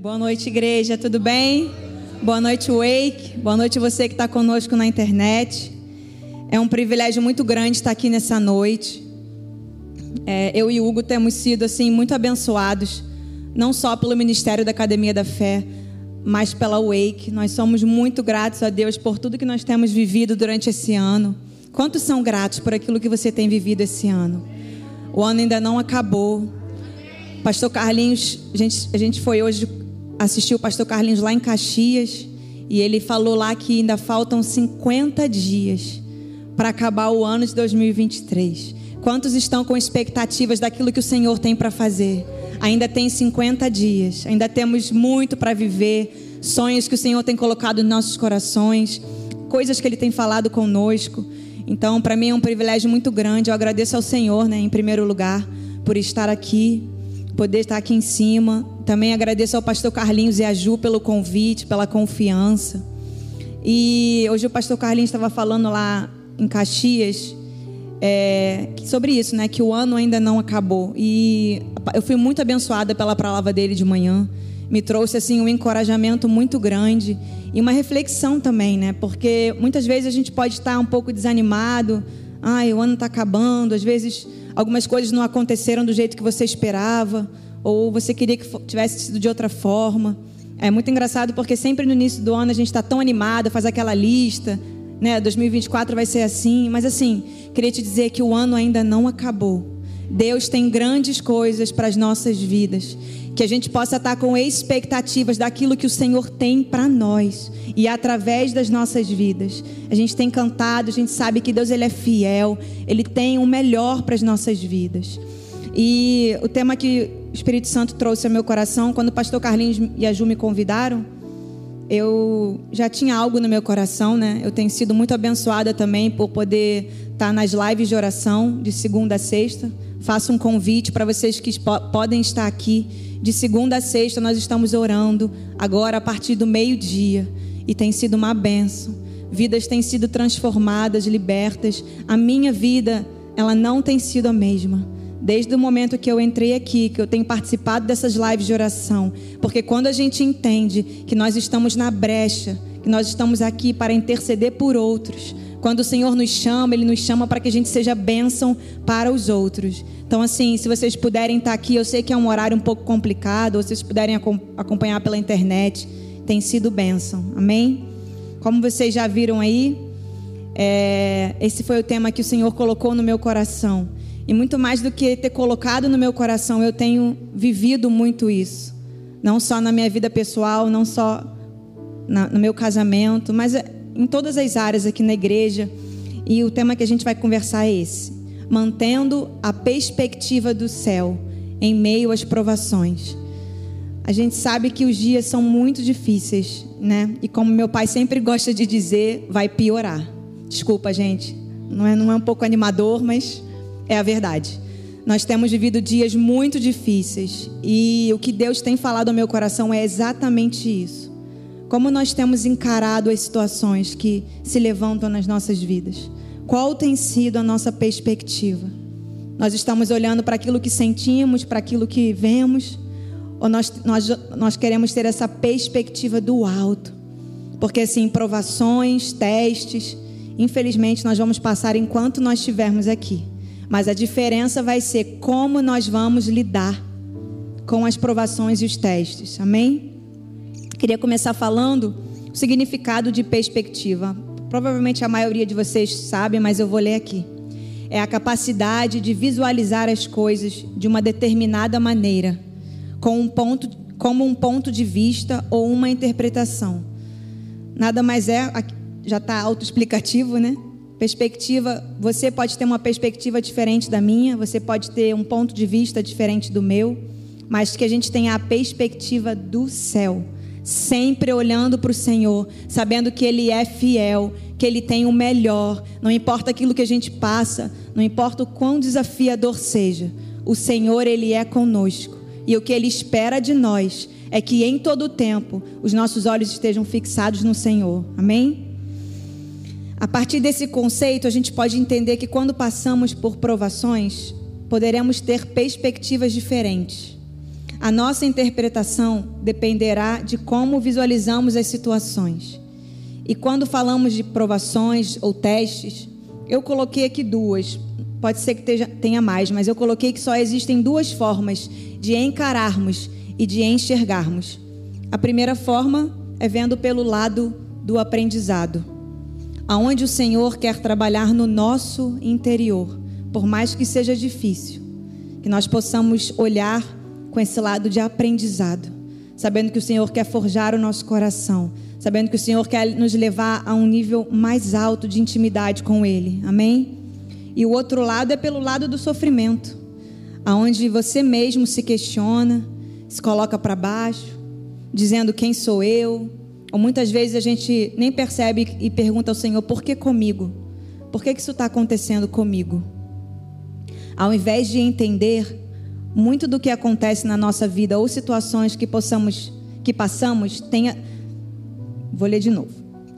Boa noite, igreja, tudo bem? Boa noite, Wake. Boa noite, você que está conosco na internet. É um privilégio muito grande estar aqui nessa noite. É, eu e Hugo temos sido assim muito abençoados, não só pelo Ministério da Academia da Fé, mas pela Wake. Nós somos muito gratos a Deus por tudo que nós temos vivido durante esse ano. Quantos são gratos por aquilo que você tem vivido esse ano? O ano ainda não acabou. Pastor Carlinhos, a gente, a gente foi hoje assistir o pastor Carlinhos lá em Caxias e ele falou lá que ainda faltam 50 dias para acabar o ano de 2023. Quantos estão com expectativas daquilo que o Senhor tem para fazer? Ainda tem 50 dias, ainda temos muito para viver, sonhos que o Senhor tem colocado nos nossos corações, coisas que Ele tem falado conosco. Então, para mim é um privilégio muito grande. Eu agradeço ao Senhor, né, em primeiro lugar, por estar aqui, poder estar aqui em cima. Também agradeço ao pastor Carlinhos e a Ju pelo convite, pela confiança. E hoje o pastor Carlinhos estava falando lá em Caxias é, sobre isso, né? Que o ano ainda não acabou. E eu fui muito abençoada pela palavra dele de manhã. Me trouxe assim um encorajamento muito grande e uma reflexão também, né? Porque muitas vezes a gente pode estar um pouco desanimado. Ai, o ano está acabando. Às vezes algumas coisas não aconteceram do jeito que você esperava ou você queria que tivesse sido de outra forma. É muito engraçado porque sempre no início do ano a gente está tão animado, faz aquela lista, né? 2024 vai ser assim, mas assim, queria te dizer que o ano ainda não acabou. Deus tem grandes coisas para as nossas vidas. Que a gente possa estar com expectativas daquilo que o Senhor tem para nós e através das nossas vidas. A gente tem cantado, a gente sabe que Deus ele é fiel, ele tem o melhor para as nossas vidas. E o tema que o Espírito Santo trouxe ao meu coração, quando o pastor Carlinhos e a Ju me convidaram, eu já tinha algo no meu coração, né? Eu tenho sido muito abençoada também por poder estar nas lives de oração de segunda a sexta. Faço um convite para vocês que podem estar aqui. De segunda a sexta nós estamos orando, agora a partir do meio-dia. E tem sido uma benção. Vidas têm sido transformadas, libertas. A minha vida, ela não tem sido a mesma desde o momento que eu entrei aqui, que eu tenho participado dessas lives de oração, porque quando a gente entende que nós estamos na brecha, que nós estamos aqui para interceder por outros, quando o Senhor nos chama, Ele nos chama para que a gente seja bênção para os outros. Então, assim, se vocês puderem estar aqui, eu sei que é um horário um pouco complicado, ou se vocês puderem acompanhar pela internet, tem sido bênção. Amém? Como vocês já viram aí, é, esse foi o tema que o Senhor colocou no meu coração. E muito mais do que ter colocado no meu coração, eu tenho vivido muito isso. Não só na minha vida pessoal, não só na, no meu casamento, mas é em todas as áreas aqui na igreja. E o tema que a gente vai conversar é esse: mantendo a perspectiva do céu em meio às provações. A gente sabe que os dias são muito difíceis, né? E como meu pai sempre gosta de dizer, vai piorar. Desculpa, gente. Não é, não é um pouco animador, mas é a verdade. Nós temos vivido dias muito difíceis e o que Deus tem falado ao meu coração é exatamente isso. Como nós temos encarado as situações que se levantam nas nossas vidas? Qual tem sido a nossa perspectiva? Nós estamos olhando para aquilo que sentimos, para aquilo que vemos, ou nós, nós, nós queremos ter essa perspectiva do alto? Porque assim, provações, testes, infelizmente nós vamos passar enquanto nós estivermos aqui. Mas a diferença vai ser como nós vamos lidar com as provações e os testes. Amém? Queria começar falando o significado de perspectiva. Provavelmente a maioria de vocês sabe, mas eu vou ler aqui. É a capacidade de visualizar as coisas de uma determinada maneira, com um ponto, como um ponto de vista ou uma interpretação. Nada mais é, já está autoexplicativo, né? Perspectiva, você pode ter uma perspectiva diferente da minha, você pode ter um ponto de vista diferente do meu, mas que a gente tenha a perspectiva do céu, sempre olhando para o Senhor, sabendo que Ele é fiel, que Ele tem o melhor, não importa aquilo que a gente passa, não importa o quão desafiador seja, o Senhor, Ele é conosco, e o que Ele espera de nós é que em todo o tempo os nossos olhos estejam fixados no Senhor, amém? A partir desse conceito, a gente pode entender que quando passamos por provações, poderemos ter perspectivas diferentes. A nossa interpretação dependerá de como visualizamos as situações. E quando falamos de provações ou testes, eu coloquei aqui duas. Pode ser que tenha mais, mas eu coloquei que só existem duas formas de encararmos e de enxergarmos. A primeira forma é vendo pelo lado do aprendizado, aonde o Senhor quer trabalhar no nosso interior, por mais que seja difícil, que nós possamos olhar com esse lado de aprendizado, sabendo que o Senhor quer forjar o nosso coração, sabendo que o Senhor quer nos levar a um nível mais alto de intimidade com Ele. Amém? E o outro lado é pelo lado do sofrimento, aonde você mesmo se questiona, se coloca para baixo, dizendo quem sou eu. Ou muitas vezes a gente nem percebe e pergunta ao Senhor: por que comigo? Por que, que isso está acontecendo comigo? Ao invés de entender muito do que acontece na nossa vida ou situações que possamos que passamos, tenha Vou ler de novo.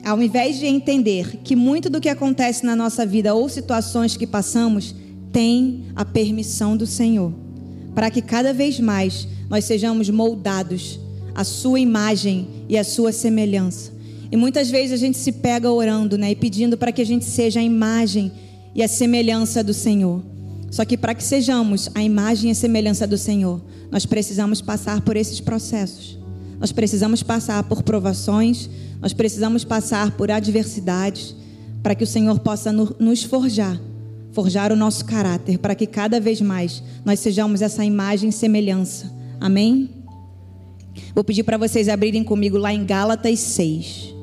Ao invés de entender que muito do que acontece na nossa vida ou situações que passamos tem a permissão do Senhor, para que cada vez mais nós sejamos moldados à sua imagem e à sua semelhança. E muitas vezes a gente se pega orando, né, e pedindo para que a gente seja a imagem e a semelhança do Senhor. Só que para que sejamos a imagem e a semelhança do Senhor, nós precisamos passar por esses processos. Nós precisamos passar por provações, nós precisamos passar por adversidades para que o Senhor possa nos forjar, forjar o nosso caráter, para que cada vez mais nós sejamos essa imagem e semelhança. Amém? Vou pedir para vocês abrirem comigo lá em Gálatas 6.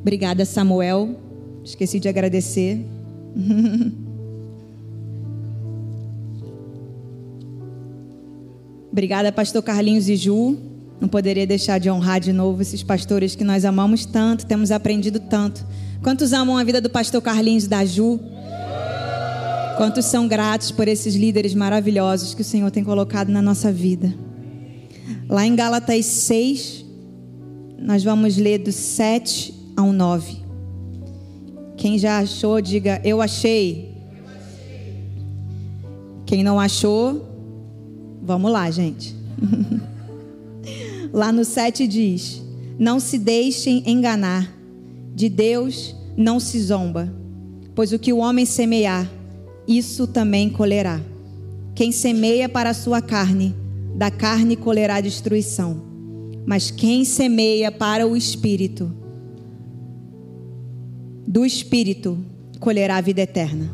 Obrigada, Samuel. Esqueci de agradecer. Obrigada, pastor Carlinhos e Ju. Não poderia deixar de honrar de novo esses pastores que nós amamos tanto, temos aprendido tanto. Quantos amam a vida do pastor Carlinhos da Ju? Quantos são gratos por esses líderes maravilhosos que o Senhor tem colocado na nossa vida? Lá em Gálatas 6, nós vamos ler do 7 ao 9. Quem já achou, diga eu achei. Quem não achou, vamos lá, gente. Lá no 7 diz: Não se deixem enganar, de Deus não se zomba, pois o que o homem semear, isso também colherá. Quem semeia para a sua carne, da carne colherá destruição. Mas quem semeia para o espírito, do espírito colherá a vida eterna.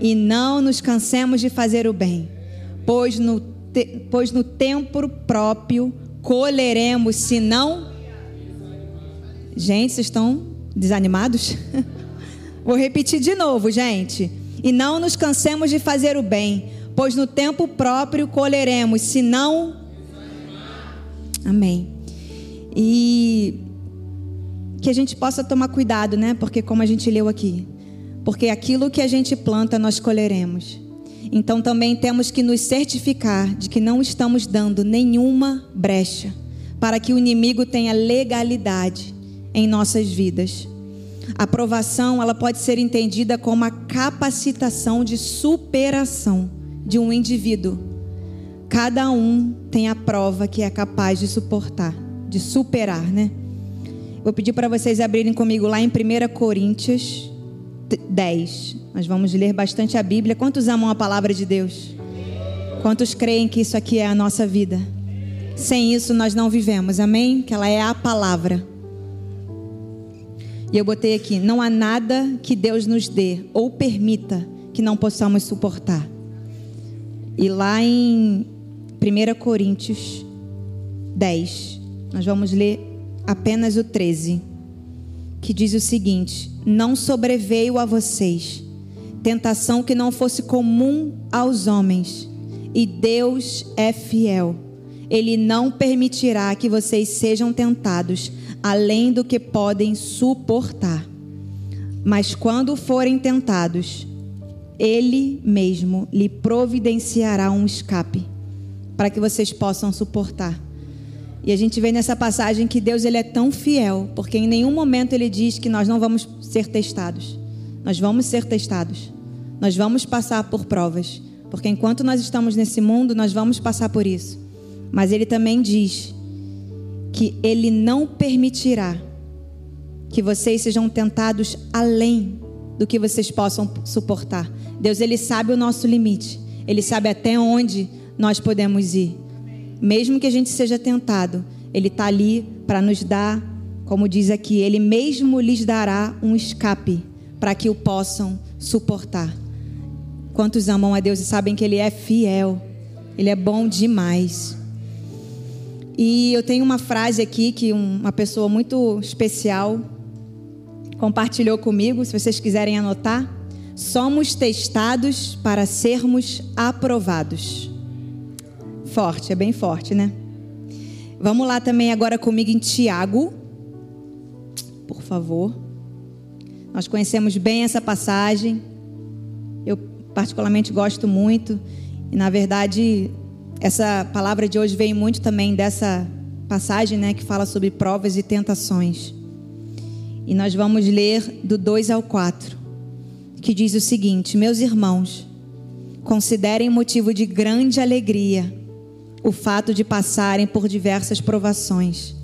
E não nos cansemos de fazer o bem, pois no, te, pois no tempo próprio colheremos se não. Gente, vocês estão desanimados? Vou repetir de novo, gente. E não nos cansemos de fazer o bem, pois no tempo próprio colheremos, se não. Amém. E que a gente possa tomar cuidado, né? Porque, como a gente leu aqui, porque aquilo que a gente planta, nós colheremos. Então também temos que nos certificar de que não estamos dando nenhuma brecha para que o inimigo tenha legalidade em nossas vidas. A aprovação, ela pode ser entendida como a capacitação de superação de um indivíduo. Cada um tem a prova que é capaz de suportar, de superar, né? Vou pedir para vocês abrirem comigo lá em 1 Coríntios 10. Nós vamos ler bastante a Bíblia. Quantos amam a palavra de Deus? Quantos creem que isso aqui é a nossa vida? Sem isso nós não vivemos, amém? Que ela é a palavra. E eu botei aqui: não há nada que Deus nos dê ou permita que não possamos suportar. E lá em 1 Coríntios 10, nós vamos ler apenas o 13, que diz o seguinte: não sobreveio a vocês tentação que não fosse comum aos homens, e Deus é fiel. Ele não permitirá que vocês sejam tentados além do que podem suportar. Mas quando forem tentados, Ele mesmo lhe providenciará um escape para que vocês possam suportar. E a gente vê nessa passagem que Deus ele é tão fiel, porque em nenhum momento ele diz que nós não vamos ser testados. Nós vamos ser testados. Nós vamos passar por provas, porque enquanto nós estamos nesse mundo, nós vamos passar por isso. Mas ele também diz que ele não permitirá que vocês sejam tentados além do que vocês possam suportar. Deus, ele sabe o nosso limite. Ele sabe até onde nós podemos ir. Mesmo que a gente seja tentado, ele está ali para nos dar, como diz aqui, ele mesmo lhes dará um escape para que o possam suportar. Quantos amam a Deus e sabem que Ele é fiel, Ele é bom demais. E eu tenho uma frase aqui que uma pessoa muito especial compartilhou comigo, se vocês quiserem anotar. Somos testados para sermos aprovados. Forte, é bem forte, né? Vamos lá também agora comigo em Tiago, por favor. Nós conhecemos bem essa passagem. Eu particularmente gosto muito. E na verdade, essa palavra de hoje vem muito também dessa passagem, né, que fala sobre provas e tentações. E nós vamos ler do 2 ao 4, que diz o seguinte: Meus irmãos, considerem motivo de grande alegria o fato de passarem por diversas provações.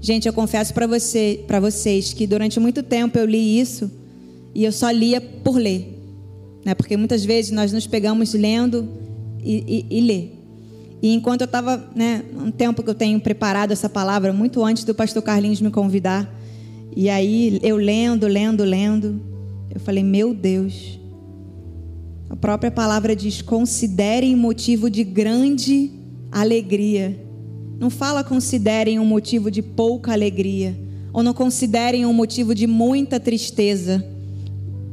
Gente, eu confesso para você, para vocês que durante muito tempo eu li isso e eu só lia por ler né? Porque muitas vezes nós nos pegamos lendo e, e, e ler. E enquanto eu estava, né, um tempo que eu tenho preparado essa palavra, muito antes do pastor Carlinhos me convidar, e aí eu lendo, lendo, lendo, eu falei, meu Deus, a própria palavra diz: considerem motivo de grande alegria. Não fala considerem um motivo de pouca alegria, ou não considerem um motivo de muita tristeza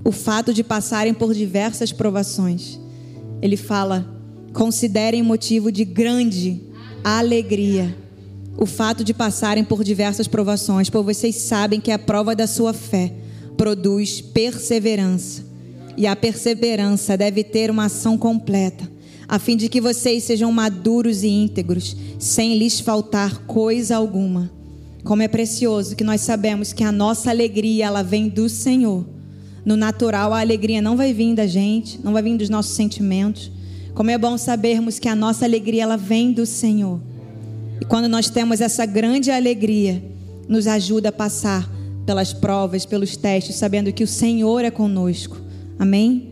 o fato de passarem por diversas provações. Ele fala: considerem motivo de grande alegria o fato de passarem por diversas provações, pois vocês sabem que a prova da sua fé produz perseverança. E a perseverança deve ter uma ação completa, a fim de que vocês sejam maduros e íntegros, sem lhes faltar coisa alguma. Como é precioso que nós sabemos que a nossa alegria ela vem do Senhor no natural, a alegria não vai vir da gente, não vai vir dos nossos sentimentos. Como é bom sabermos que a nossa alegria ela vem do Senhor. E quando nós temos essa grande alegria, nos ajuda a passar pelas provas, pelos testes, sabendo que o Senhor é conosco. Amém?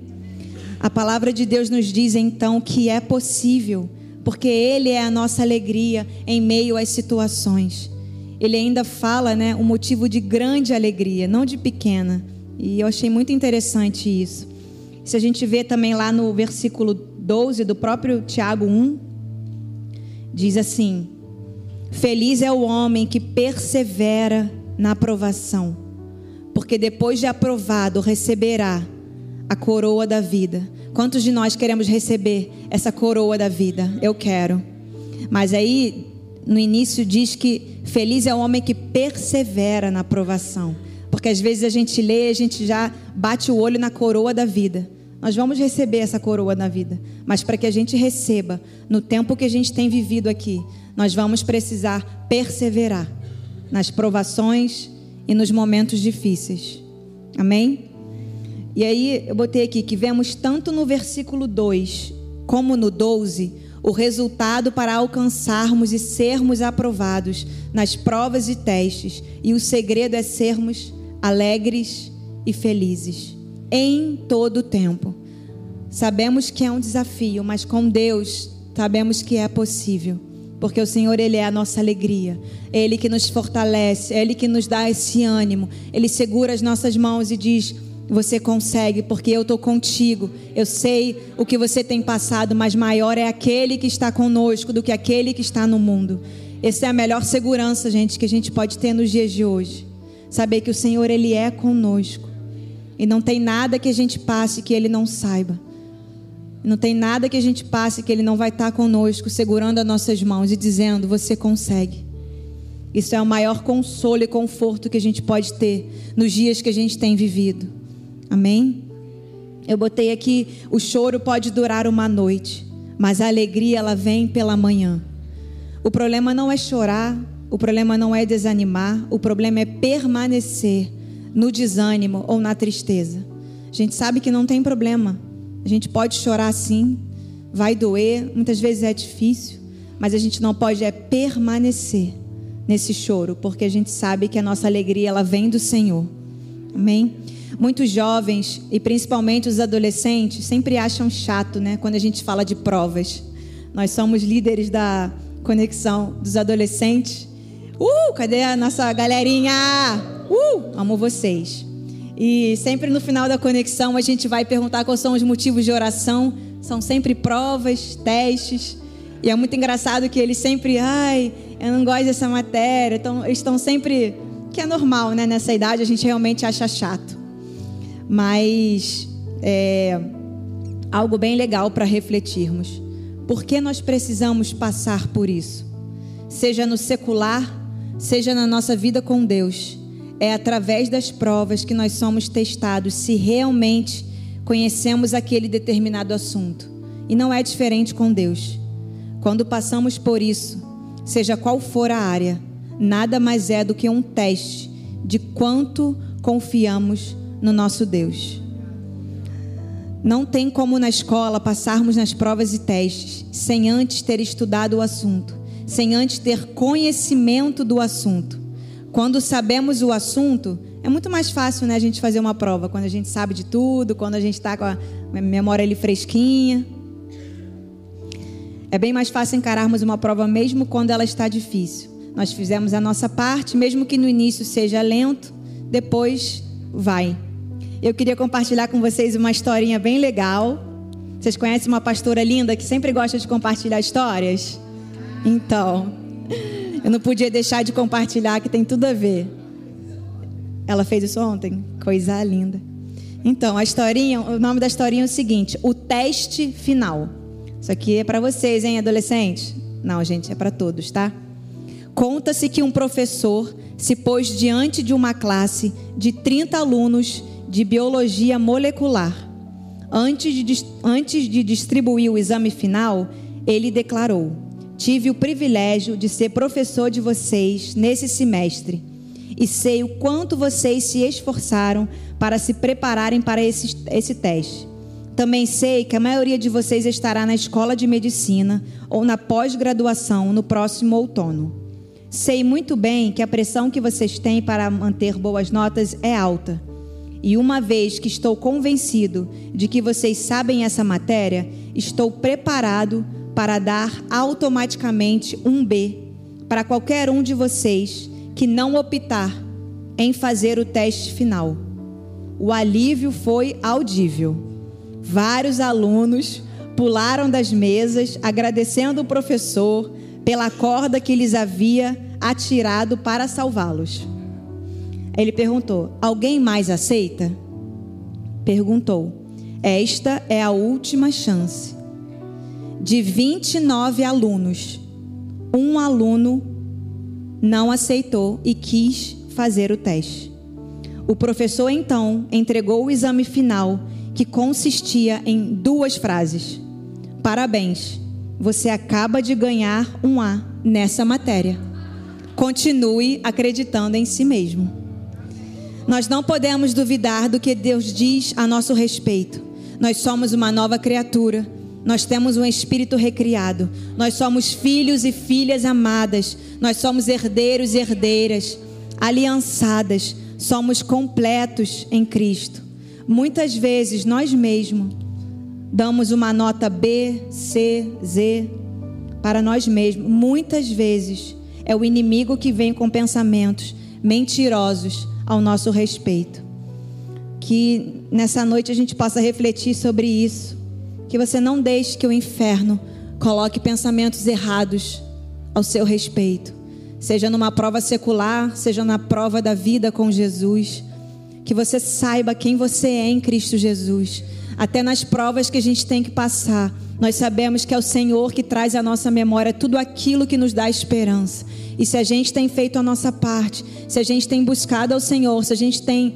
A palavra de Deus nos diz então que é possível, porque Ele é a nossa alegria em meio às situações. Ele ainda fala, né, um motivo de grande alegria, não de pequena. E eu achei muito interessante isso. Se a gente vê também lá no versículo 12 do próprio Tiago 1, diz assim: Feliz é o homem que persevera na aprovação, porque depois de aprovado receberá a coroa da vida. Quantos de nós queremos receber essa coroa da vida? Eu quero. Mas aí no início diz que feliz é o homem que persevera na aprovação. Porque às vezes a gente lê, a gente já bate o olho na coroa da vida. Nós vamos receber essa coroa na vida, mas para que a gente receba no tempo que a gente tem vivido aqui, nós vamos precisar perseverar nas provações e nos momentos difíceis. Amém? E aí eu botei aqui que vemos tanto no versículo 2 como no 12 o resultado para alcançarmos e sermos aprovados nas provas e testes, e o segredo é sermos alegres e felizes em todo o tempo. Sabemos que é um desafio, mas com Deus sabemos que é possível, porque o Senhor ele é a nossa alegria, é ele que nos fortalece, é ele que nos dá esse ânimo. Ele segura as nossas mãos e diz: você consegue, porque eu estou contigo. Eu sei o que você tem passado, mas maior é aquele que está conosco do que aquele que está no mundo. Essa é a melhor segurança, gente, que a gente pode ter nos dias de hoje. Saber que o Senhor ele é conosco. E não tem nada que a gente passe que ele não saiba. Não tem nada que a gente passe que ele não vai estar conosco, segurando as nossas mãos e dizendo: "Você consegue". Isso é o maior consolo e conforto que a gente pode ter nos dias que a gente tem vivido. Amém? Eu botei aqui: o choro pode durar uma noite, mas a alegria ela vem pela manhã. O problema não é chorar, o problema não é desanimar, o problema é permanecer no desânimo ou na tristeza. A gente sabe que não tem problema. A gente pode chorar sim, vai doer, muitas vezes é difícil, mas a gente não pode é permanecer nesse choro, porque a gente sabe que a nossa alegria ela vem do Senhor. Amém? Muitos jovens e principalmente os adolescentes sempre acham chato, né, quando a gente fala de provas. Nós somos líderes da conexão dos adolescentes. Uh, cadê a nossa galerinha? Uh, amo vocês. E sempre no final da conexão a gente vai perguntar quais são os motivos de oração. São sempre provas, testes. E é muito engraçado que eles sempre, ai, eu não gosto dessa matéria. Então, eles estão sempre. Que é normal, né? Nessa idade a gente realmente acha chato. Mas é algo bem legal para refletirmos. Por que nós precisamos passar por isso? Seja no secular, seja na nossa vida com Deus. É através das provas que nós somos testados se realmente conhecemos aquele determinado assunto. E não é diferente com Deus. Quando passamos por isso, seja qual for a área, nada mais é do que um teste de quanto confiamos no nosso Deus. Não tem como na escola passarmos nas provas e testes sem antes ter estudado o assunto, sem antes ter conhecimento do assunto. Quando sabemos o assunto, é muito mais fácil né, a gente fazer uma prova, quando a gente sabe de tudo, quando a gente está com a memória ali fresquinha. É bem mais fácil encararmos uma prova mesmo quando ela está difícil. Nós fizemos a nossa parte, mesmo que no início seja lento, depois vai. Eu queria compartilhar com vocês uma historinha bem legal. Vocês conhecem uma pastora linda que sempre gosta de compartilhar histórias? Então, eu não podia deixar de compartilhar que tem tudo a ver. Ela fez isso ontem? Coisa linda. Então, a historinha, o nome da historinha é o seguinte: O teste final. Isso aqui é para vocês, hein, adolescentes? Não, gente, é para todos, tá? Conta-se que um professor se pôs diante de uma classe de 30 alunos de biologia molecular. Antes de, antes de distribuir o exame final, ele declarou: Tive o privilégio de ser professor de vocês nesse semestre e sei o quanto vocês se esforçaram para se prepararem para esse, esse teste. Também sei que a maioria de vocês estará na escola de medicina ou na pós-graduação no próximo outono. Sei muito bem que a pressão que vocês têm para manter boas notas é alta. E uma vez que estou convencido de que vocês sabem essa matéria, estou preparado para dar automaticamente um B para qualquer um de vocês que não optar em fazer o teste final. O alívio foi audível. Vários alunos pularam das mesas, agradecendo o professor pela corda que lhes havia atirado para salvá-los. Ele perguntou: Alguém mais aceita? Perguntou: Esta é a última chance. De 29 alunos, um aluno não aceitou e quis fazer o teste. O professor então entregou o exame final, que consistia em duas frases: Parabéns, você acaba de ganhar um A nessa matéria. Continue acreditando em si mesmo. Nós não podemos duvidar do que Deus diz a nosso respeito. Nós somos uma nova criatura. Nós temos um espírito recriado. Nós somos filhos e filhas amadas. Nós somos herdeiros e herdeiras, aliançadas. Somos completos em Cristo. Muitas vezes nós mesmos damos uma nota B, C, Z para nós mesmos. Muitas vezes é o inimigo que vem com pensamentos mentirosos ao nosso respeito. Que nessa noite a gente possa refletir sobre isso. Que você não deixe que o inferno coloque pensamentos errados ao seu respeito. Seja numa prova secular, seja na prova da vida com Jesus. Que você saiba quem você é em Cristo Jesus. Até nas provas que a gente tem que passar, nós sabemos que é o Senhor que traz à nossa memória tudo aquilo que nos dá esperança. E se a gente tem feito a nossa parte, se a gente tem buscado ao Senhor, se a gente tem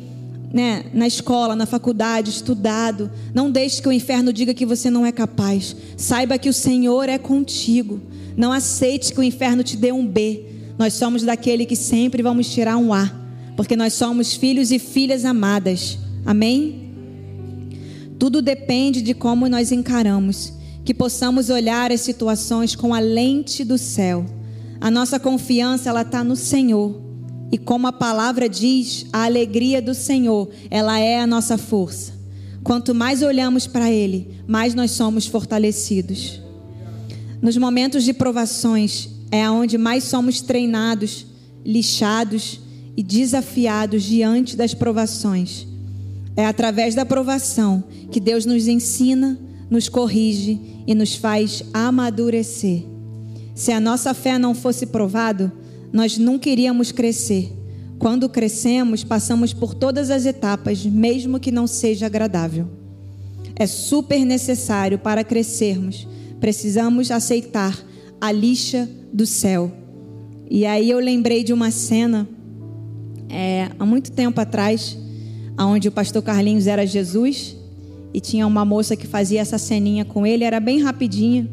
né, na escola, na faculdade, estudado, não deixe que o inferno diga que você não é capaz. Saiba que o Senhor é contigo. Não aceite que o inferno te dê um B. Nós somos daquele que sempre vamos tirar um A, porque nós somos filhos e filhas amadas. Amém? Tudo depende de como nós encaramos. que possamos olhar as situações com a lente do céu. A nossa confiança ela está no Senhor. E como a palavra diz, a alegria do Senhor, ela é a nossa força. Quanto mais olhamos para Ele, mais nós somos fortalecidos. Nos momentos de provações, é onde mais somos treinados, lixados e desafiados diante das provações. É através da provação que Deus nos ensina, nos corrige e nos faz amadurecer. Se a nossa fé não fosse provada, nós nunca iríamos crescer. Quando crescemos, passamos por todas as etapas, mesmo que não seja agradável. É super necessário para crescermos. Precisamos aceitar a lixa do céu. E aí eu lembrei de uma cena é, há muito tempo atrás, onde o pastor Carlinhos era Jesus e tinha uma moça que fazia essa ceninha com ele, era bem rapidinha.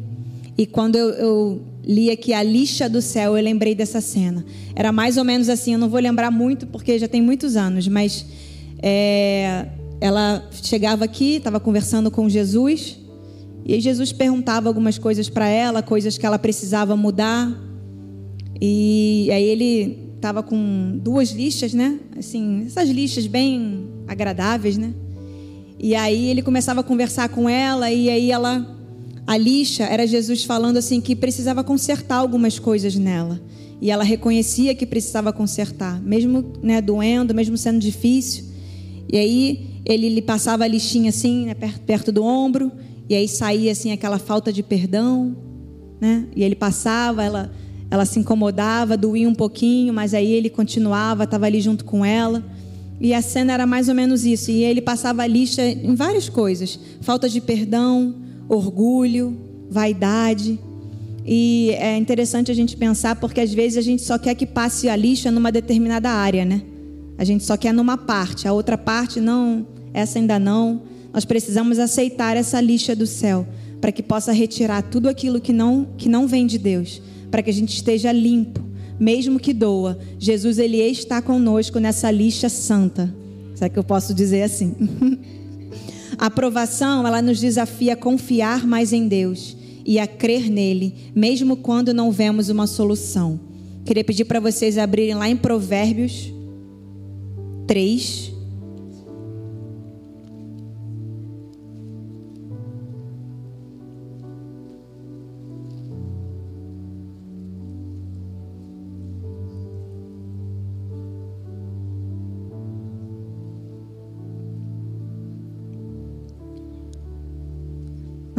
E quando eu, eu li aqui a lixa do céu, eu lembrei dessa cena. Era mais ou menos assim, eu não vou lembrar muito porque já tem muitos anos, mas é, ela chegava aqui, estava conversando com Jesus, e Jesus perguntava algumas coisas para ela, coisas que ela precisava mudar. E aí ele estava com duas lixas, né? Assim, essas lixas bem agradáveis, né? E aí ele começava a conversar com ela e aí ela a lixa era Jesus falando assim que precisava consertar algumas coisas nela. E ela reconhecia que precisava consertar, mesmo né, doendo, mesmo sendo difícil. E aí ele lhe passava a lixinha assim, né, perto, do ombro, e aí saía assim aquela falta de perdão, né? E ele passava, ela ela se incomodava, doía um pouquinho, mas aí ele continuava, estava ali junto com ela. E a cena era mais ou menos isso. E ele passava a lista em várias coisas: falta de perdão, orgulho, vaidade. E é interessante a gente pensar porque às vezes a gente só quer que passe a lixa numa determinada área, né? A gente só quer numa parte, a outra parte não, essa ainda não. Nós precisamos aceitar essa lixa do céu para que possa retirar tudo aquilo que não que não vem de Deus para que a gente esteja limpo, mesmo que doa. Jesus ele está conosco nessa lixa santa. Será que eu posso dizer assim? a aprovação, ela nos desafia a confiar mais em Deus e a crer nele, mesmo quando não vemos uma solução. Queria pedir para vocês abrirem lá em Provérbios 3,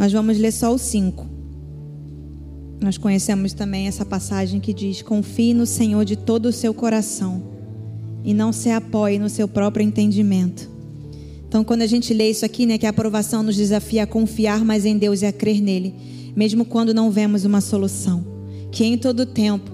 Nós vamos ler só o 5. Nós conhecemos também essa passagem que diz: Confie no Senhor de todo o seu coração e não se apoie no seu próprio entendimento. Então, quando a gente lê isso aqui, né, que a aprovação nos desafia a confiar mais em Deus e a crer nele, mesmo quando não vemos uma solução. Que em todo tempo,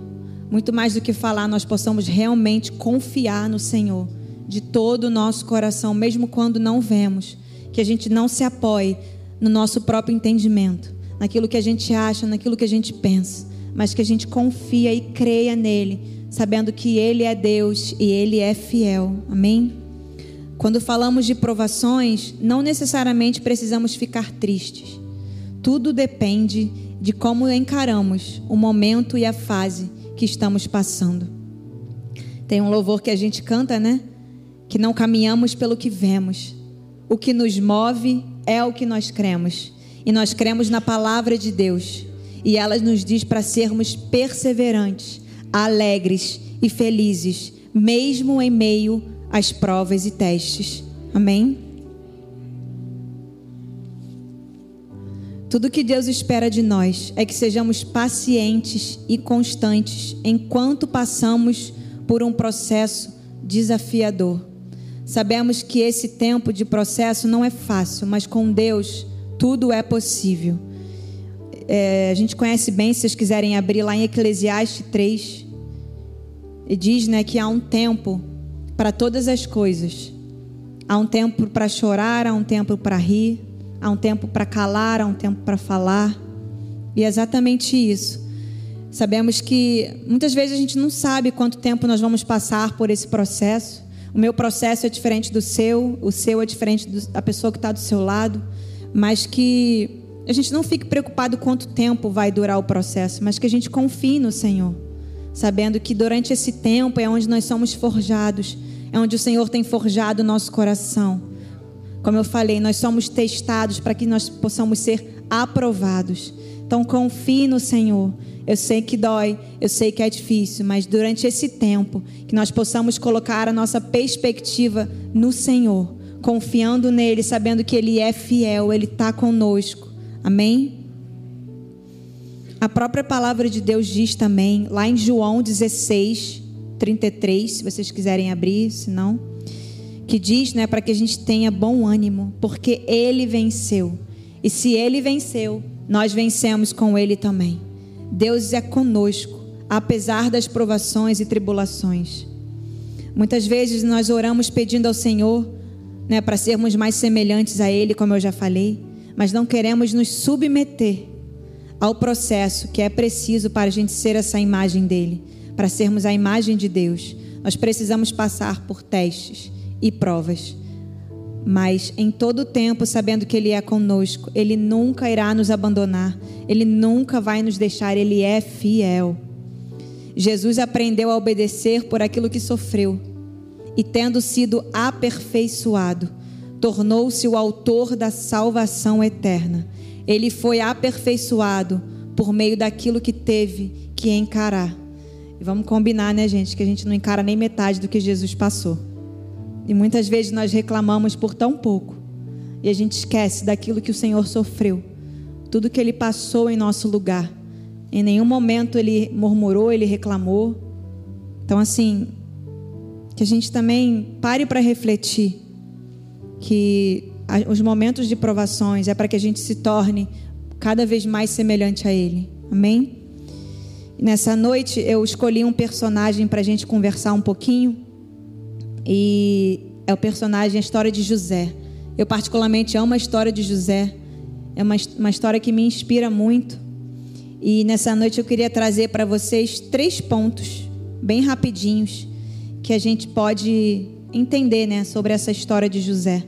muito mais do que falar, nós possamos realmente confiar no Senhor de todo o nosso coração, mesmo quando não vemos. Que a gente não se apoie no nosso próprio entendimento, naquilo que a gente acha, naquilo que a gente pensa, mas que a gente confia e creia nele, sabendo que ele é Deus e ele é fiel. Amém? Quando falamos de provações, não necessariamente precisamos ficar tristes. Tudo depende de como encaramos o momento e a fase que estamos passando. Tem um louvor que a gente canta, né? Que não caminhamos pelo que vemos. O que nos move é o que nós cremos. E nós cremos na palavra de Deus. E ela nos diz para sermos perseverantes, alegres e felizes, mesmo em meio às provas e testes. Amém? Tudo que Deus espera de nós é que sejamos pacientes e constantes enquanto passamos por um processo desafiador. Sabemos que esse tempo de processo não é fácil, mas com Deus tudo é possível. É, a gente conhece bem, se vocês quiserem abrir lá em Eclesiastes 3, e diz né, que há um tempo para todas as coisas. Há um tempo para chorar, há um tempo para rir, há um tempo para calar, há um tempo para falar. E é exatamente isso. Sabemos que muitas vezes a gente não sabe quanto tempo nós vamos passar por esse processo. O meu processo é diferente do seu, o seu é diferente da pessoa que está do seu lado, mas que a gente não fique preocupado quanto tempo vai durar o processo, mas que a gente confie no Senhor, sabendo que durante esse tempo é onde nós somos forjados, é onde o Senhor tem forjado o nosso coração. Como eu falei, nós somos testados para que nós possamos ser aprovados. Então confie no Senhor. Eu sei que dói, eu sei que é difícil, mas durante esse tempo que nós possamos colocar a nossa perspectiva no Senhor, confiando nele, sabendo que ele é fiel, ele está conosco. Amém? A própria palavra de Deus diz também, lá em João 16, 33, se vocês quiserem abrir, se não, que diz, né, para que a gente tenha bom ânimo, porque ele venceu. E se ele venceu, nós vencemos com ele também. Deus é conosco, apesar das provações e tribulações. Muitas vezes nós oramos pedindo ao Senhor, né, para sermos mais semelhantes a ele, como eu já falei mas não queremos nos submeter ao processo que é preciso para a gente ser essa imagem dele, para sermos a imagem de Deus. Nós precisamos passar por testes e provas. Mas em todo tempo, sabendo que Ele é conosco, Ele nunca irá nos abandonar, Ele nunca vai nos deixar, Ele é fiel. Jesus aprendeu a obedecer por aquilo que sofreu, e tendo sido aperfeiçoado, tornou-se o autor da salvação eterna. Ele foi aperfeiçoado por meio daquilo que teve que encarar. E vamos combinar, né, gente, que a gente não encara nem metade do que Jesus passou. E muitas vezes nós reclamamos por tão pouco. E a gente esquece daquilo que o Senhor sofreu. Tudo que ele passou em nosso lugar. Em nenhum momento ele murmurou, ele reclamou. Então, assim, que a gente também pare para refletir que os momentos de provações é para que a gente se torne cada vez mais semelhante a Ele. Amém? Nessa noite eu escolhi um personagem para a gente conversar um pouquinho. E é o personagem, a história de José. Eu particularmente amo a história de José. É uma, uma história que me inspira muito. E nessa noite eu queria trazer para vocês três pontos, bem rapidinhos, que a gente pode entender né, sobre essa história de José.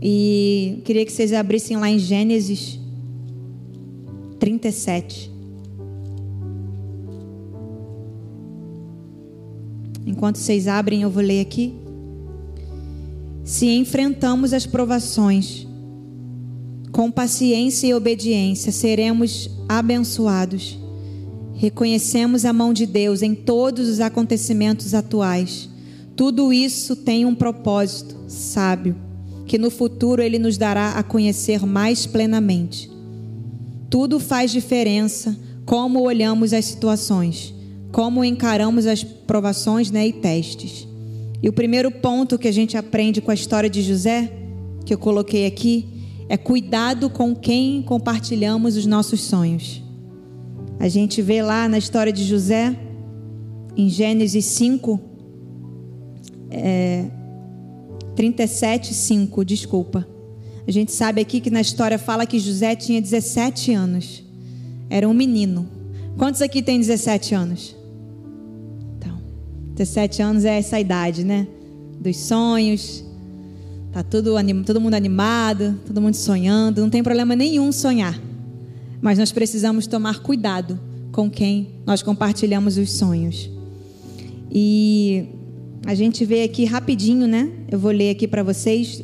E queria que vocês abrissem lá em Gênesis 37. Enquanto vocês abrem, eu vou ler aqui. Se enfrentamos as provações com paciência e obediência, seremos abençoados. Reconhecemos a mão de Deus em todos os acontecimentos atuais. Tudo isso tem um propósito sábio que no futuro Ele nos dará a conhecer mais plenamente. Tudo faz diferença como olhamos as situações, como encaramos as provações né, e testes. E o primeiro ponto que a gente aprende com a história de José, que eu coloquei aqui, é cuidado com quem compartilhamos os nossos sonhos. A gente vê lá na história de José, em Gênesis 5, é, 37, 5, desculpa. A gente sabe aqui que na história fala que José tinha 17 anos. Era um menino. Quantos aqui tem 17 anos? Então, 17 anos é essa idade, né? Dos sonhos. Tá tudo, todo mundo animado, todo mundo sonhando. Não tem problema nenhum sonhar. Mas nós precisamos tomar cuidado com quem nós compartilhamos os sonhos. E a gente vê aqui rapidinho, né? Eu vou ler aqui para vocês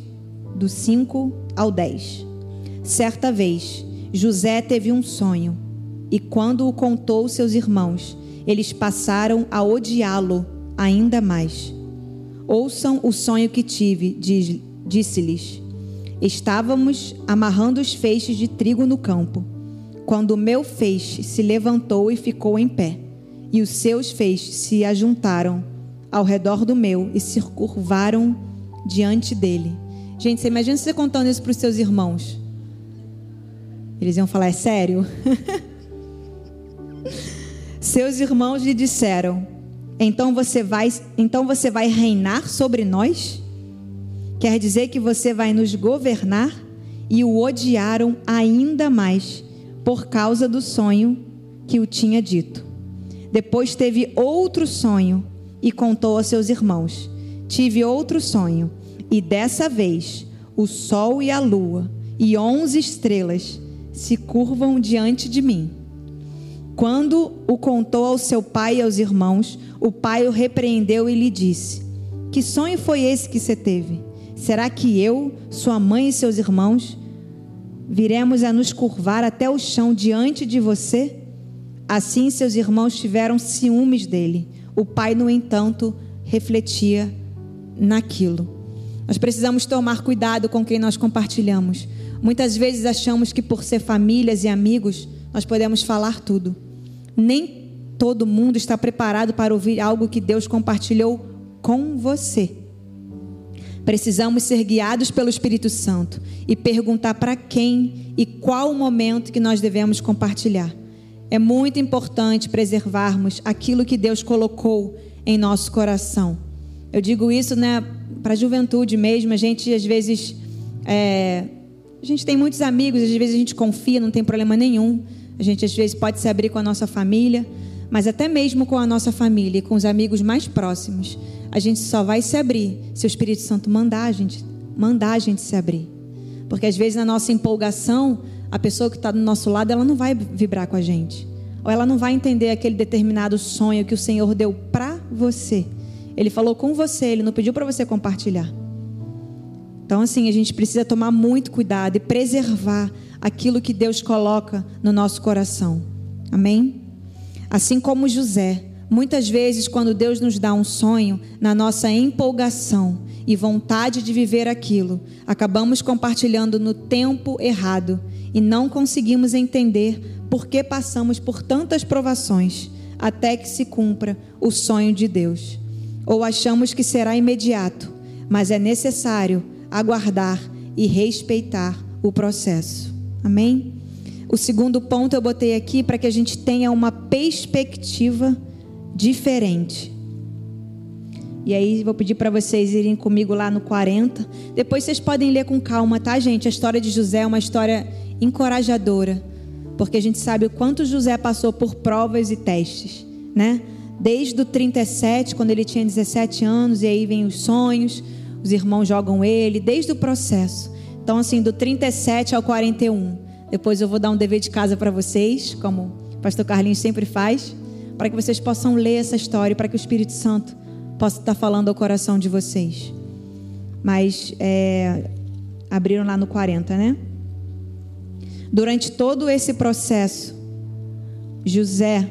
do 5 ao 10. Certa vez, José teve um sonho, e quando o contou seus irmãos, eles passaram a odiá-lo ainda mais. Ouçam o sonho que tive, disse-lhes. Estávamos amarrando os feixes de trigo no campo, quando o meu feixe se levantou e ficou em pé, e os seus feixes se ajuntaram ao redor do meu e se curvaram diante dele. Gente, você imagina você contando isso para os seus irmãos. Eles iam falar: é sério? Seus irmãos lhe disseram: então você vai, então você vai reinar sobre nós? Quer dizer que você vai nos governar? E o odiaram ainda mais por causa do sonho que o tinha dito. Depois teve outro sonho e contou a seus irmãos: Tive outro sonho, e dessa vez o sol e a lua e onze estrelas se curvam diante de mim. Quando o contou ao seu pai e aos irmãos, o pai o repreendeu e lhe disse: Que sonho foi esse que você teve? Será que eu, sua mãe e seus irmãos, viremos a nos curvar até o chão diante de você? Assim seus irmãos tiveram ciúmes dele. O pai, no entanto, refletia naquilo. Nós precisamos tomar cuidado com quem nós compartilhamos. Muitas vezes achamos que por ser famílias e amigos, nós podemos falar tudo. Nem todo mundo está preparado para ouvir algo que Deus compartilhou com você. Precisamos ser guiados pelo Espírito Santo e perguntar para quem e qual o momento que nós devemos compartilhar. É muito importante preservarmos aquilo que Deus colocou em nosso coração. Eu digo isso, né, para a juventude mesmo. A gente às vezes é, a gente tem muitos amigos, às vezes a gente confia, não tem problema nenhum. A gente às vezes pode se abrir com a nossa família, mas até mesmo com a nossa família e com os amigos mais próximos, a gente só vai se abrir se o Espírito Santo mandar a gente, mandar a gente se abrir. Porque às vezes na nossa empolgação, a pessoa que está do nosso lado, ela não vai vibrar com a gente. Ou ela não vai entender aquele determinado sonho que o Senhor deu para você. Ele falou com você, ele não pediu para você compartilhar. Então, assim, a gente precisa tomar muito cuidado e preservar aquilo que Deus coloca no nosso coração. Amém? Assim como José, muitas vezes, quando Deus nos dá um sonho, na nossa empolgação e vontade de viver aquilo, acabamos compartilhando no tempo errado e não conseguimos entender por que passamos por tantas provações até que se cumpra o sonho de Deus. Ou achamos que será imediato, mas é necessário aguardar e respeitar o processo. Amém? O segundo ponto eu botei aqui para que a gente tenha uma perspectiva diferente. E aí vou pedir para vocês irem comigo lá no 40. Depois vocês podem ler com calma, tá, gente? A história de José é uma história encorajadora, porque a gente sabe o quanto José passou por provas e testes, né? Desde o 37, quando ele tinha 17 anos, e aí vem os sonhos, os irmãos jogam ele, desde o processo. Então, assim, do 37 ao 41. Depois eu vou dar um dever de casa para vocês, como o pastor Carlinhos sempre faz, para que vocês possam ler essa história, para que o Espírito Santo possa estar falando ao coração de vocês. Mas é, abriram lá no 40, né? Durante todo esse processo, José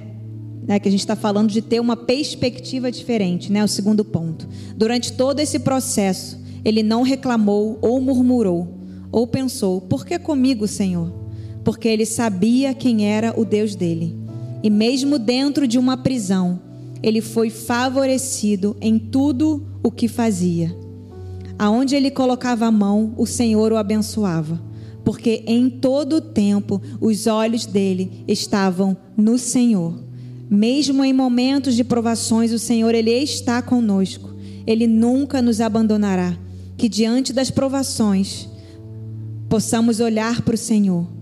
né, que a gente está falando de ter uma perspectiva diferente, né, o segundo ponto. Durante todo esse processo, ele não reclamou ou murmurou, ou pensou: por que comigo, Senhor? Porque ele sabia quem era o Deus dele. E mesmo dentro de uma prisão, ele foi favorecido em tudo o que fazia. Aonde ele colocava a mão, o Senhor o abençoava, porque em todo o tempo os olhos dele estavam no Senhor. Mesmo em momentos de provações, o Senhor ele está conosco. Ele nunca nos abandonará. Que diante das provações possamos olhar para o Senhor.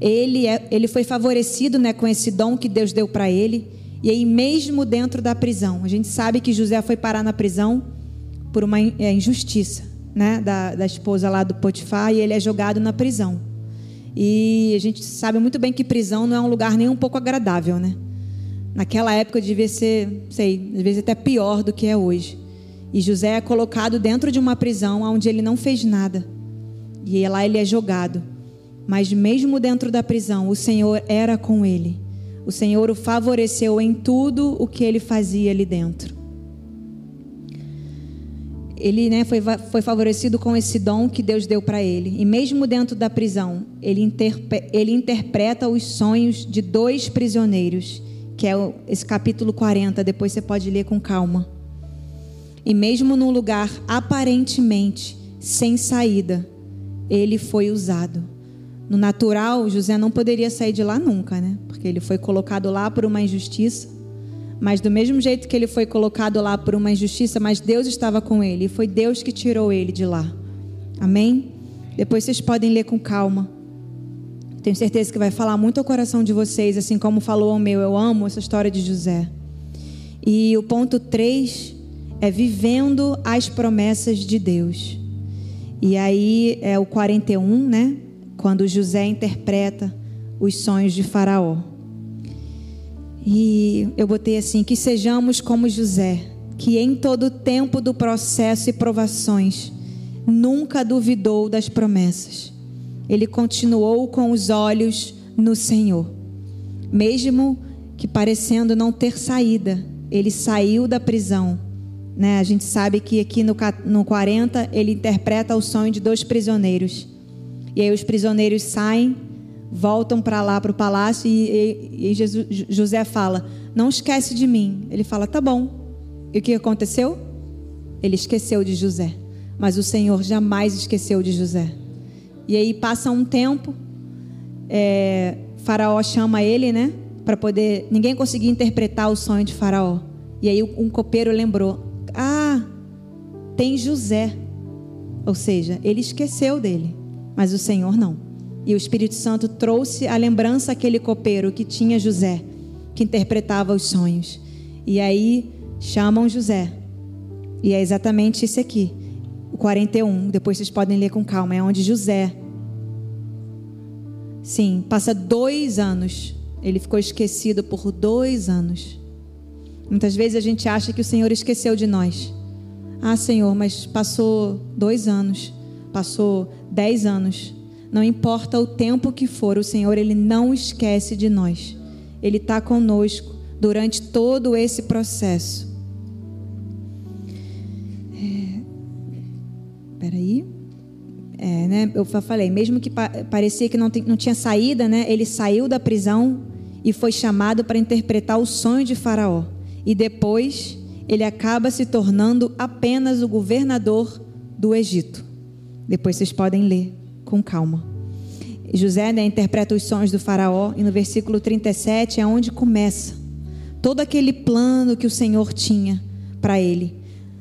Ele, é, ele foi favorecido né, com esse dom que Deus deu para ele. E aí, mesmo dentro da prisão, a gente sabe que José foi parar na prisão por uma é, injustiça né, da, da esposa lá do Potifar e ele é jogado na prisão. E a gente sabe muito bem que prisão não é um lugar nem um pouco agradável, né? Naquela época devia ser, sei, às vezes até pior do que é hoje. E José é colocado dentro de uma prisão onde ele não fez nada. E lá ele é jogado. Mas mesmo dentro da prisão, o Senhor era com ele. O Senhor o favoreceu em tudo o que ele fazia ali dentro. Ele né, foi, foi favorecido com esse dom que Deus deu para ele. E mesmo dentro da prisão, ele, interpe, ele interpreta os sonhos de dois prisioneiros que é esse capítulo 40, depois você pode ler com calma. E mesmo num lugar aparentemente sem saída, ele foi usado. No natural, José não poderia sair de lá nunca, né? Porque ele foi colocado lá por uma injustiça. Mas do mesmo jeito que ele foi colocado lá por uma injustiça, mas Deus estava com ele. E foi Deus que tirou ele de lá. Amém? Depois vocês podem ler com calma. Tenho certeza que vai falar muito ao coração de vocês, assim como falou ao meu. Eu amo essa história de José. E o ponto 3 é vivendo as promessas de Deus. E aí é o 41, né? Quando José interpreta os sonhos de Faraó. E eu botei assim: que sejamos como José, que em todo tempo do processo e provações nunca duvidou das promessas. Ele continuou com os olhos no Senhor. Mesmo que parecendo não ter saída, ele saiu da prisão. Né? A gente sabe que aqui no, no 40 ele interpreta o sonho de dois prisioneiros. E aí os prisioneiros saem, voltam para lá, para o palácio, e, e, e Jesus, José fala: Não esquece de mim. Ele fala: Tá bom. E o que aconteceu? Ele esqueceu de José. Mas o Senhor jamais esqueceu de José. E aí passa um tempo, é, Faraó chama ele, né? Para poder. Ninguém conseguia interpretar o sonho de Faraó. E aí um copeiro lembrou: Ah, tem José. Ou seja, ele esqueceu dele, mas o Senhor não. E o Espírito Santo trouxe a lembrança àquele copeiro que tinha José, que interpretava os sonhos. E aí chamam José. E é exatamente isso aqui. O 41, depois vocês podem ler com calma, é onde José. Sim, passa dois anos. Ele ficou esquecido por dois anos. Muitas vezes a gente acha que o Senhor esqueceu de nós. Ah, Senhor, mas passou dois anos, passou dez anos. Não importa o tempo que for, o Senhor ele não esquece de nós. Ele está conosco durante todo esse processo. É... Peraí. É, né? Eu falei, mesmo que parecia que não, não tinha saída, né? Ele saiu da prisão e foi chamado para interpretar o sonho de Faraó. E depois ele acaba se tornando apenas o governador do Egito. Depois vocês podem ler com calma. José né, interpreta os sonhos do Faraó e no versículo 37 é onde começa todo aquele plano que o Senhor tinha para ele,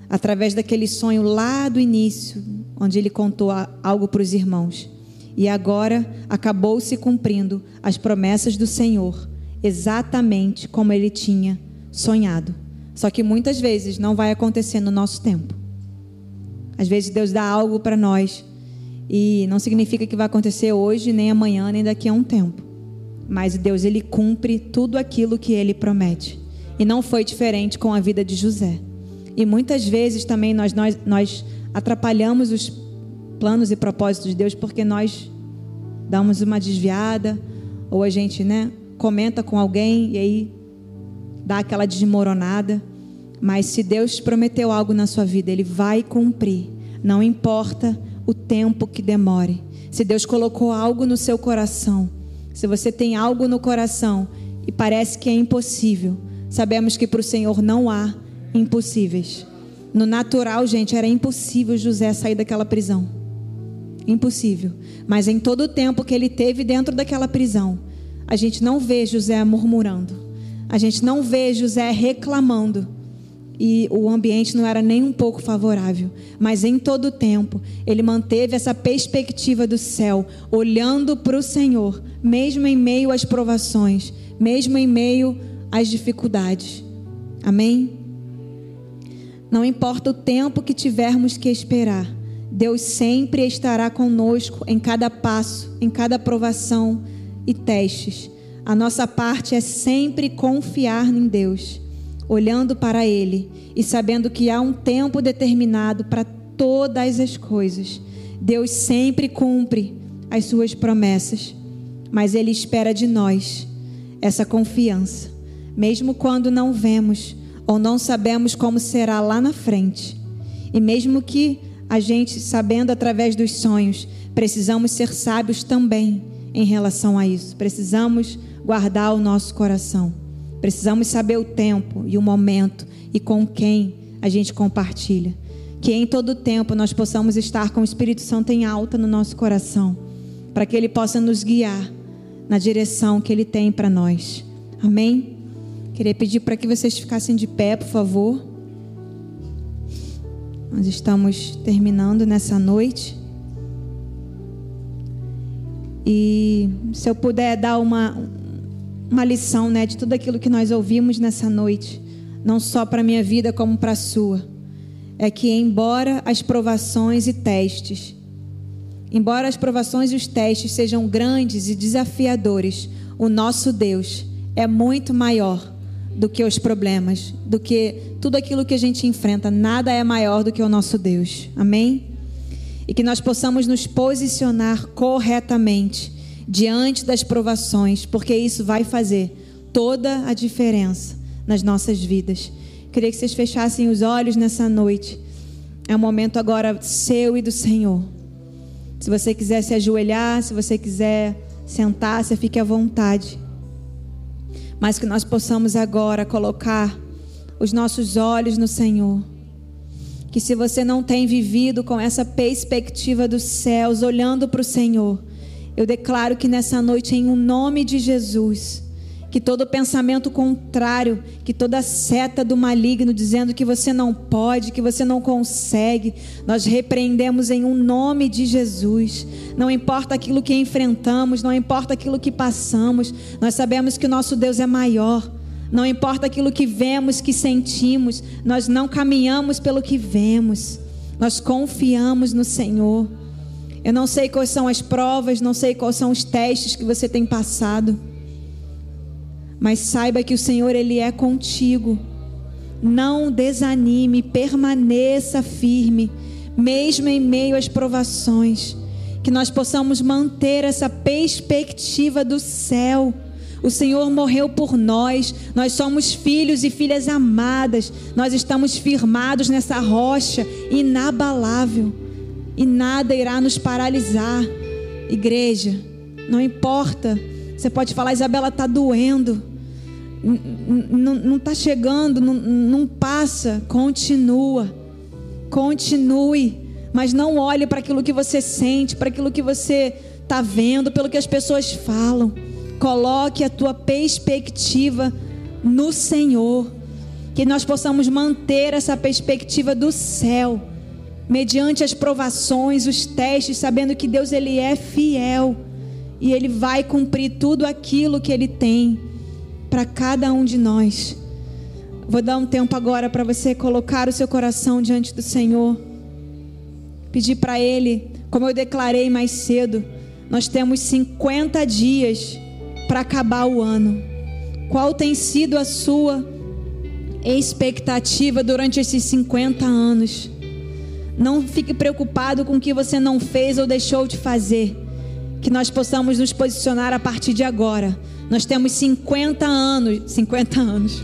através daquele sonho lá do início, onde ele contou algo para os irmãos. E agora acabou se cumprindo as promessas do Senhor, exatamente como ele tinha sonhado. Só que muitas vezes não vai acontecer no nosso tempo. Às vezes Deus dá algo para nós e não significa que vai acontecer hoje, nem amanhã, nem daqui a um tempo. Mas Deus ele cumpre tudo aquilo que ele promete. E não foi diferente com a vida de José. E muitas vezes também nós, nós, nós atrapalhamos os planos e propósitos de Deus porque nós damos uma desviada ou a gente, né, comenta com alguém e aí dá aquela desmoronada. Mas se Deus prometeu algo na sua vida, Ele vai cumprir. Não importa o tempo que demore. Se Deus colocou algo no seu coração, se você tem algo no coração e parece que é impossível, sabemos que para o Senhor não há impossíveis. No natural, gente, era impossível José sair daquela prisão. Impossível. Mas em todo o tempo que ele teve dentro daquela prisão, a gente não vê José murmurando. A gente não vê José reclamando. E o ambiente não era nem um pouco favorável. Mas em todo o tempo, ele manteve essa perspectiva do céu, olhando para o Senhor, mesmo em meio às provações, mesmo em meio às dificuldades. Amém? Não importa o tempo que tivermos que esperar, Deus sempre estará conosco em cada passo, em cada provação e testes. A nossa parte é sempre confiar em Deus, olhando para Ele e sabendo que há um tempo determinado para todas as coisas. Deus sempre cumpre as suas promessas, mas Ele espera de nós essa confiança, mesmo quando não vemos ou não sabemos como será lá na frente. E mesmo que a gente, sabendo através dos sonhos, precisamos ser sábios também em relação a isso. Precisamos guardar o nosso coração. Precisamos saber o tempo e o momento e com quem a gente compartilha. Que em todo tempo nós possamos estar com o Espírito Santo em alta no nosso coração, para que ele possa nos guiar na direção que ele tem para nós. Amém? Queria pedir para que vocês ficassem de pé, por favor. Nós estamos terminando nessa noite. E se eu puder dar uma, uma lição né, de tudo aquilo que nós ouvimos nessa noite, não só para a minha vida, como para a sua, é que, embora as provações e testes embora as provações e os testes sejam grandes e desafiadores, o nosso Deus é muito maior do que os problemas, do que tudo aquilo que a gente enfrenta. Nada é maior do que o nosso Deus. Amém? E que nós possamos nos posicionar corretamente diante das provações, porque isso vai fazer toda a diferença nas nossas vidas. Queria que vocês fechassem os olhos nessa noite. É um momento agora seu e do Senhor. Se você quiser se ajoelhar, se você quiser sentar, você fique à vontade. Mas que nós possamos agora colocar os nossos olhos no Senhor. Que se você não tem vivido com essa perspectiva dos céus, olhando para o Senhor, eu declaro que nessa noite, em um nome de Jesus, que todo pensamento contrário, que toda seta do maligno dizendo que você não pode, que você não consegue, nós repreendemos em um nome de Jesus. Não importa aquilo que enfrentamos, não importa aquilo que passamos, nós sabemos que o nosso Deus é maior. Não importa aquilo que vemos, que sentimos, nós não caminhamos pelo que vemos. Nós confiamos no Senhor. Eu não sei quais são as provas, não sei quais são os testes que você tem passado. Mas saiba que o Senhor ele é contigo. Não desanime, permaneça firme, mesmo em meio às provações. Que nós possamos manter essa perspectiva do céu. O Senhor morreu por nós, nós somos filhos e filhas amadas, nós estamos firmados nessa rocha inabalável e nada irá nos paralisar. Igreja, não importa, você pode falar, Isabela, está doendo. Não está chegando, não, passa, continua, continue, mas não olhe para aquilo que você sente, para aquilo que você está vendo, pelo que as pessoas falam. Coloque a tua perspectiva no Senhor, que nós possamos manter essa perspectiva do céu, mediante as provações, os testes, sabendo que Deus ele é fiel e ele vai cumprir tudo aquilo que ele tem para cada um de nós. Vou dar um tempo agora para você colocar o seu coração diante do Senhor. Pedir para Ele, como eu declarei mais cedo, nós temos 50 dias para acabar o ano. Qual tem sido a sua expectativa durante esses 50 anos? Não fique preocupado com o que você não fez ou deixou de fazer. Que nós possamos nos posicionar a partir de agora nós temos 50 anos. 50 anos.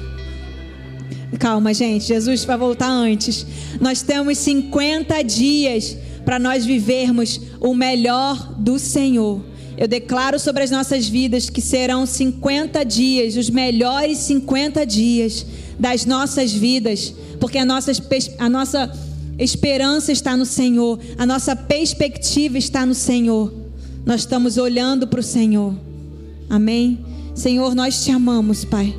Calma, gente. Jesus vai voltar antes. Nós temos 50 dias para nós vivermos o melhor do Senhor. Eu declaro sobre as nossas vidas que serão 50 dias, os melhores 50 dias das nossas vidas, porque a nossa, a nossa esperança está no Senhor, a nossa perspectiva está no Senhor. Nós estamos olhando para o Senhor. Amém? Senhor, nós te amamos, Pai.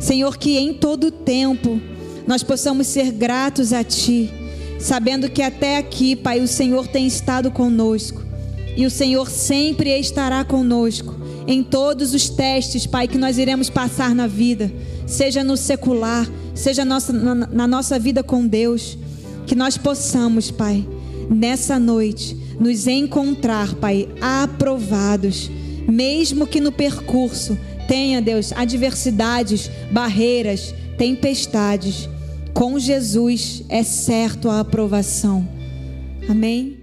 Senhor, que em todo tempo nós possamos ser gratos a Ti, sabendo que até aqui, Pai, o Senhor tem estado conosco e o Senhor sempre estará conosco em todos os testes, Pai, que nós iremos passar na vida, seja no secular, seja nossa, na, na nossa vida com Deus, que nós possamos, Pai, nessa noite, nos encontrar, Pai, aprovados, mesmo que no percurso tenha, Deus, adversidades, barreiras, tempestades. Com Jesus é certo a aprovação. Amém?